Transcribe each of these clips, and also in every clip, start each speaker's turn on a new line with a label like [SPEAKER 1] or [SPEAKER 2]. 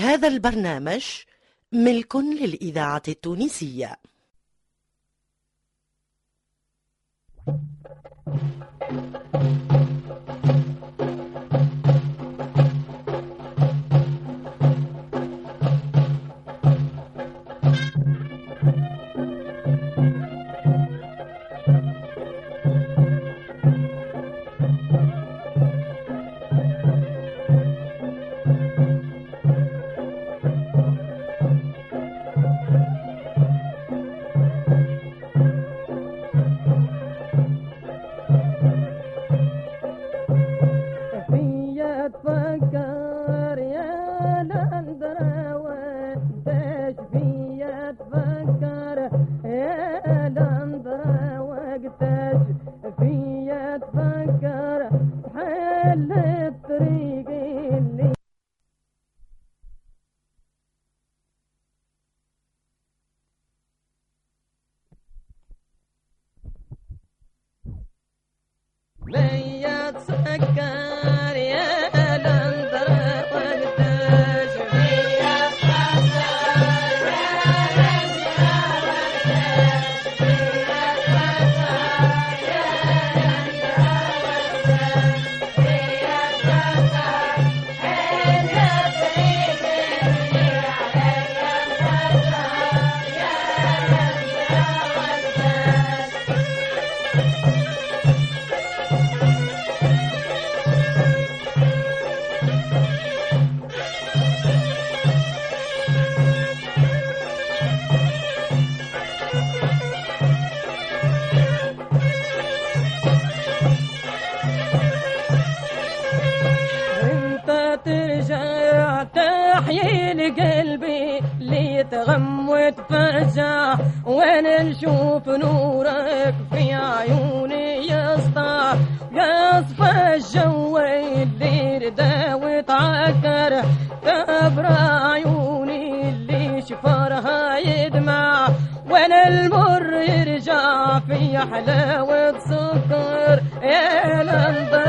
[SPEAKER 1] هذا البرنامج ملك للإذاعة التونسية.
[SPEAKER 2] فيا في حلاوة سكر يا لندرة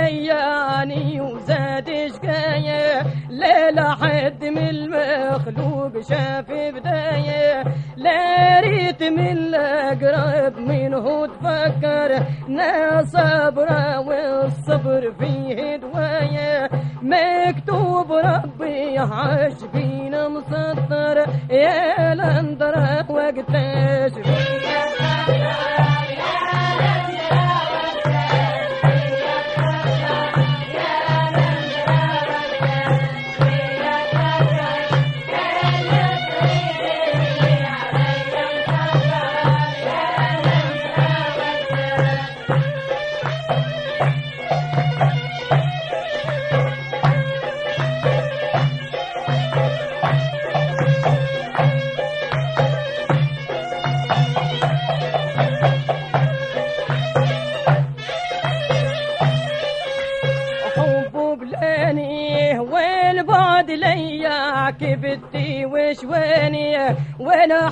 [SPEAKER 2] لياني وزاد شقايه لا حد من المخلوق شاف بداية. لا ريت من الأقرب منه تفكر. نا صبره والصبر فيه دواية. مكتوب ربي فينا مسطر. يا لندرة وقتاش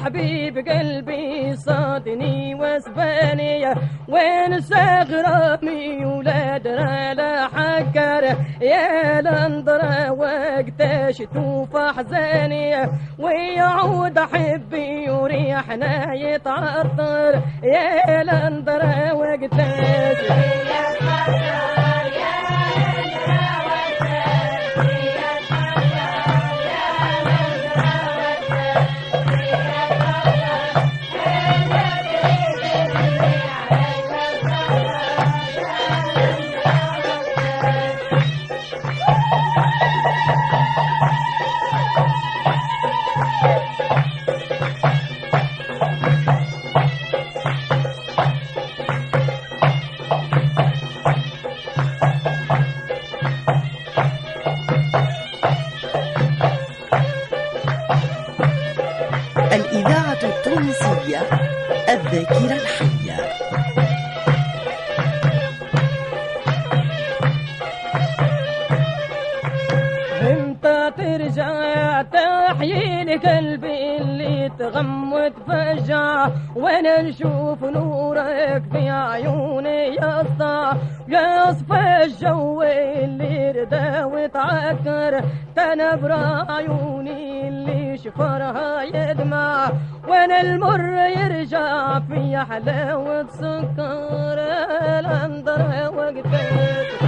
[SPEAKER 2] حبيب قلبي صادني وسباني وين غرامي ولا درى لا حكر. يا لندرة وقتاش توف احزاني ويعود احبي وريحنا يتعطر. قلبي اللي تغمد فجع وأنا نشوف نورك في عيوني يا اسطى يصفى الجو اللي ردا وتعكر تنبر عيوني اللي شفرها يدمع. وأنا المر يرجع في حلاوة سكر الانظر وقتك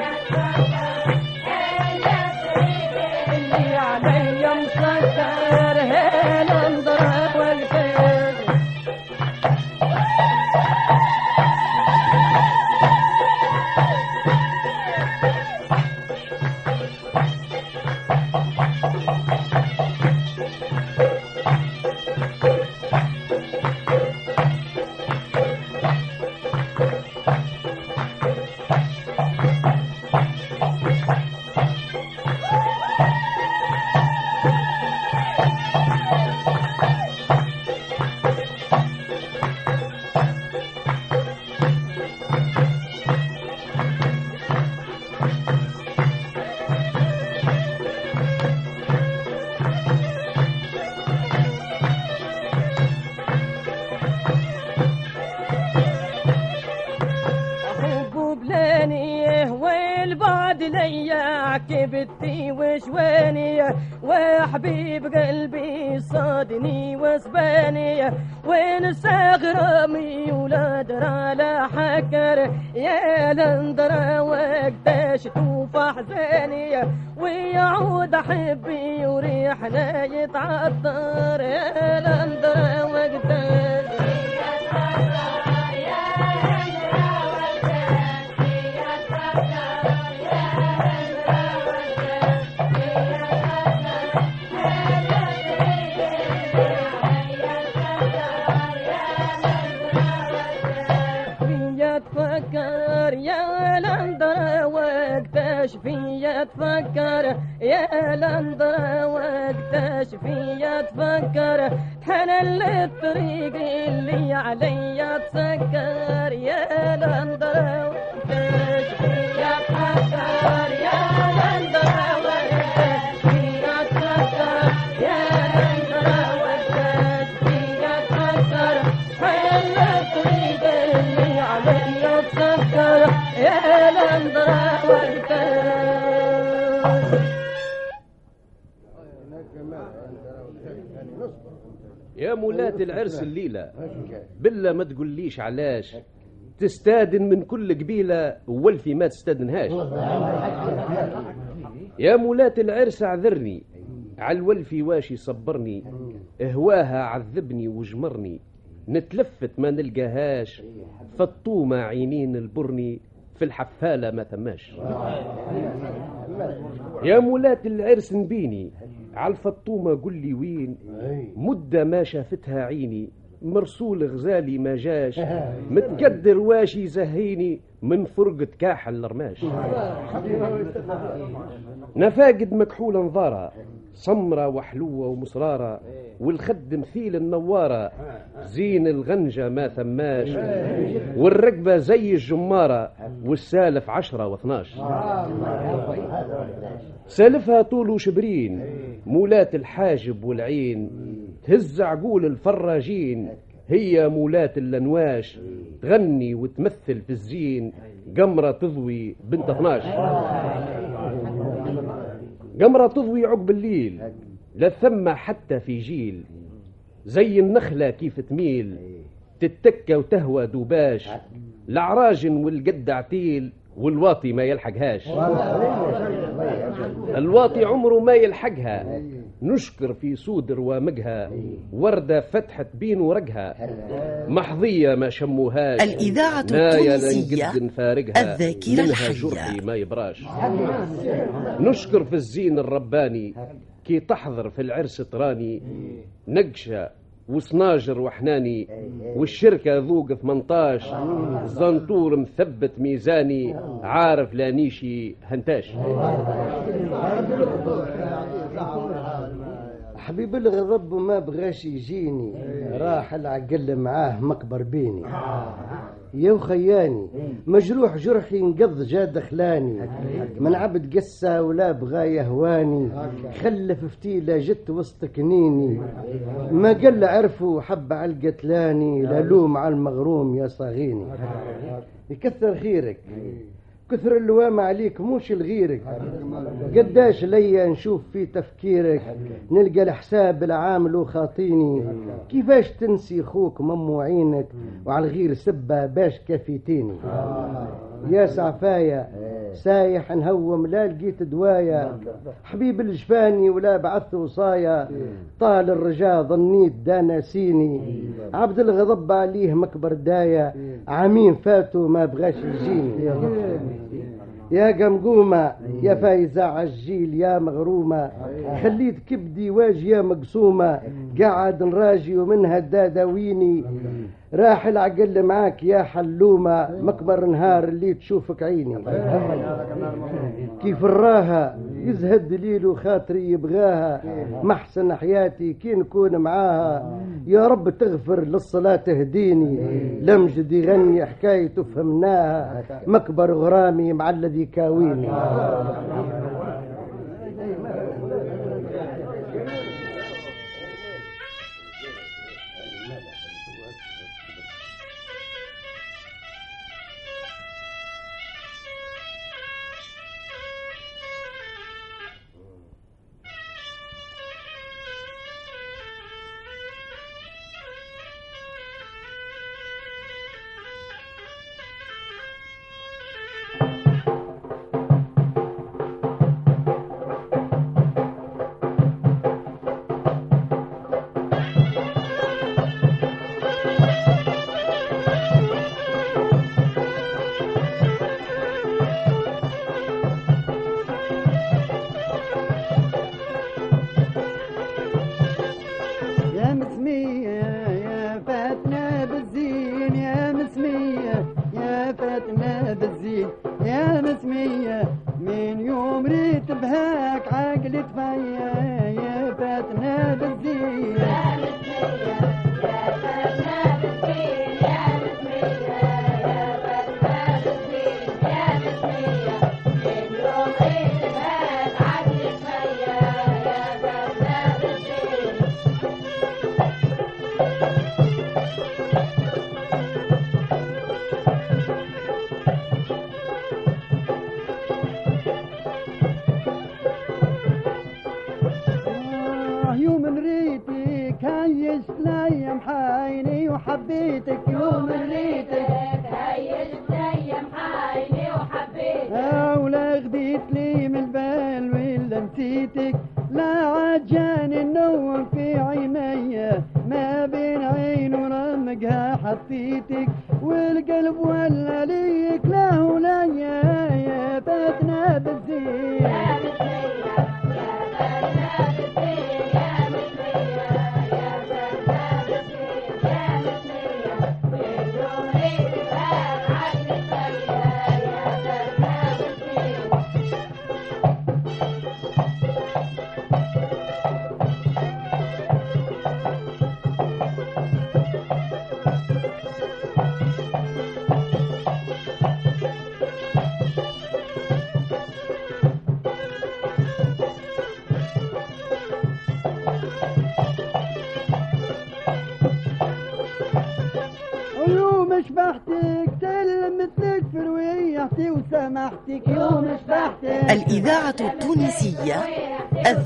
[SPEAKER 2] يا
[SPEAKER 3] مولات العرس الليلة بالله ما تقوليش علاش. تستادن من كل قبيلة والفي ما تستادنهاش يا مولات العرس اعذرني. على الولفي واش يصبرني هواها عذبني وجمرني. نتلفت ما نلقاهاش. فطومة عينين البرني. في الحفالة ما ثماش. يا مولات العرس نبيني على الفطومة قل لي وين؟ مدة ما شافتها عيني مرسول غزالي ما جاش. متقدر واش يزهيني من فرقة كاحل الرماش. نفاقد مكحولة نظارة. سمرة وحلوة ومصرارة والخد مثيل النوارة. زين الغنجة ما ثماش والركبة زي الجمارة والسالف عشرة واثناش. سالفها طول وشبرين مولات الحاجب والعين. تهز عقول الفراجين هي مولات اللنواش تغني وتمثل في الزين. قمرة تضوي بنت 12 قمرة تضوي عقب الليل لا ثم حتى في جيل. زي النخلة كيف تميل. تتكى وتهوى دوباش. العراجن والقد عتيل. والواطي ما يلحقهاش. الواطي عمره ما يلحقها. نشكر في سود روامقها وردة فتحت بين ورقها. محظية ما شموهاش.
[SPEAKER 1] الإذاعة التونسية الذاكرة الحية.
[SPEAKER 3] جرحي ما يبراش. نشكر في الزين الرباني. كي تحضر في العرس تراني. نقشة وصناجر وحناني والشركة ذوق 18 زنطور مثبت ميزاني عارف لا نيشي هنتاش.
[SPEAKER 4] حبيب الغضب ما بغاش يجيني راح العقل معاه مقبر بيني. يا وخياني. مجروح جرحي انقض جا دخلاني. من عبد قسى ولا بغى يهواني. خلف فتيلة جت وسط كنيني. ما قل عرفوا حب على القتلاني لا لوم على المغروم يا صاغيني. يكثر خيرك. كثر اللوام عليك موش لغيرك. قداش ليا نشوف في تفكيرك نلقى الحساب العامل وخاطيني كيفاش تنسي خوك مموعينك وعلى الغير سبة باش كفيتيني يا سعفايا سايح نهوم لا لقيت دوايا. حبيب الجفاني ولا بعث وصايا. طال الرجاء ظنيت دانسيني عبد الغضب عليه مكبر دايا. عامين فاتوا ما بغاش يجيني. يا قمقومة يا فايزة عالجيل يا مغرومة. خليت كبدي واجية مقسومة. قاعد نراجي ومنها داداويني راح العقل معاك يا حلومة مكبر نهار اللي تشوفك عيني. كيف الراها؟ يزهد دليل وخاطري يبغاها. محسن حياتي كي نكون معاها. يا رب تغفر للصلاة تهديني. لمجد يغني حكايته فهمناها. مكبر غرامي مع الذي كاويني.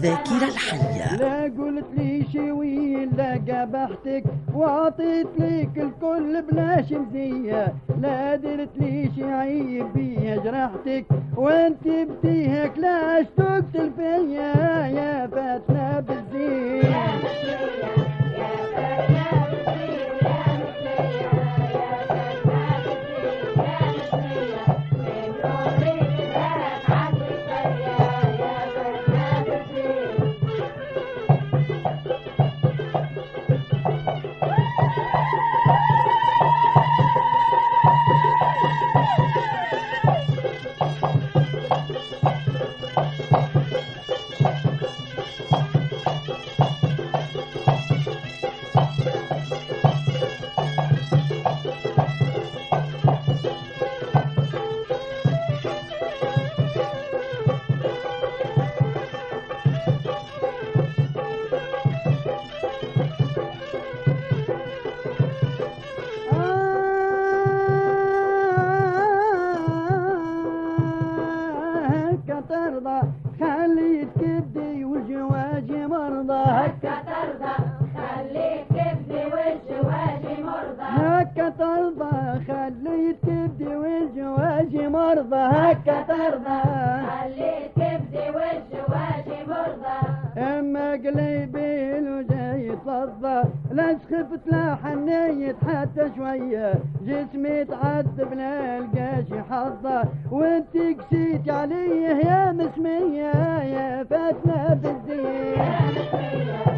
[SPEAKER 1] الذاكرة الحية.
[SPEAKER 5] لا قلت لي شي وين لا قبحتك وعطيت ليك الكل بلاش مزية. لا درت لي شي عيب بيها جرحتك وانت بتيهك لاش تقتل فيا يا فاتنا بالزين. جسمي تعذب لا القاش حظة وانت قسيت عليه يا مسمية يا فاتنة بالزين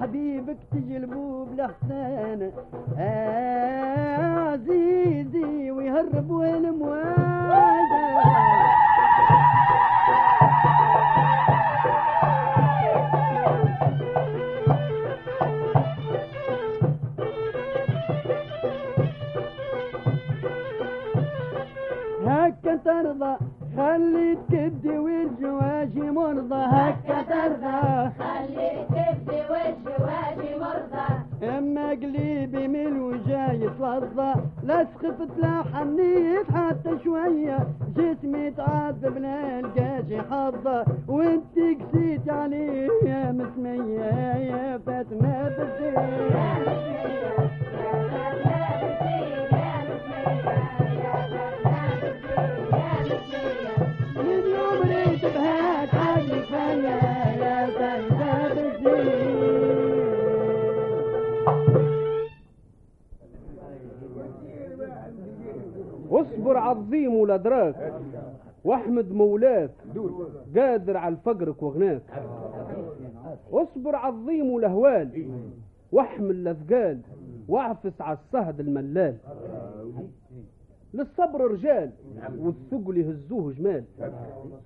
[SPEAKER 5] حبيبك بالاحسان آه عزيزي ويهرب وين هكا ترضى خليت كبدي والجواجي مرضى. هكا ترضى
[SPEAKER 6] خليك
[SPEAKER 5] اما قليبي من الوجا يتلظى لا سخفت لا حنيت حتى شوية. جسمي تعذب لا حظة وانت قسيت عليه يا مسمية يا فاتنة بالزين
[SPEAKER 3] عظيم ولدراك. واحمد مولاك قادر على الفقرك وغناك. اصبر عظيم ولهوال واحمل الأثقال. واعفس على الصهد الملال. للصبر رجال. والثقل يهزوه جمال.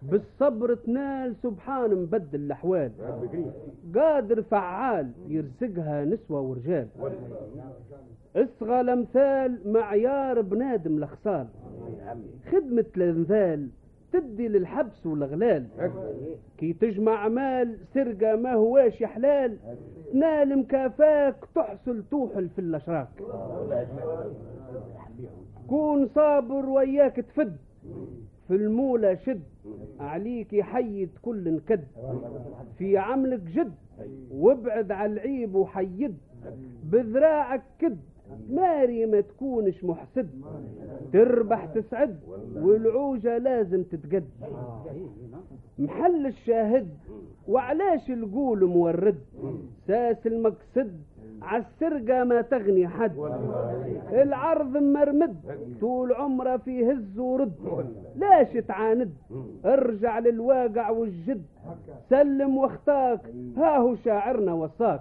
[SPEAKER 3] بالصبر تنال سبحان مبدل الأحوال. قادر فعال يرزقها نسوة ورجال.
[SPEAKER 7] اصغى الأمثال معيار بنادم خدمة الامثال تدي للحبس والغلال كي تجمع مال سرقة ما هواش حلال تنال مكافاك تحصل توحل في الاشراك كون صابر وياك تفد في المولى شد عليك يحيد كل نكد في عملك جد وابعد على العيب وحيد بذراعك كد. ماري ما تكونش محسد. تربح تسعد والعوجة لازم تتجد محل الشاهد وعلاش القول مورد؟ ساس المقصد عالسرقة ما تغني حد. العرض مرمد طول عمره في هز ورد. لاش تعاند؟ ارجع للواقع والجد. سلم واختاك ها هو شاعرنا وصاك.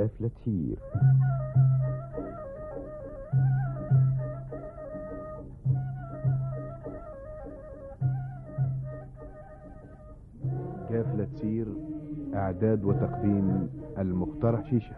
[SPEAKER 8] قافلة هير قافلة سير إعداد وتقديم المختار حشيشة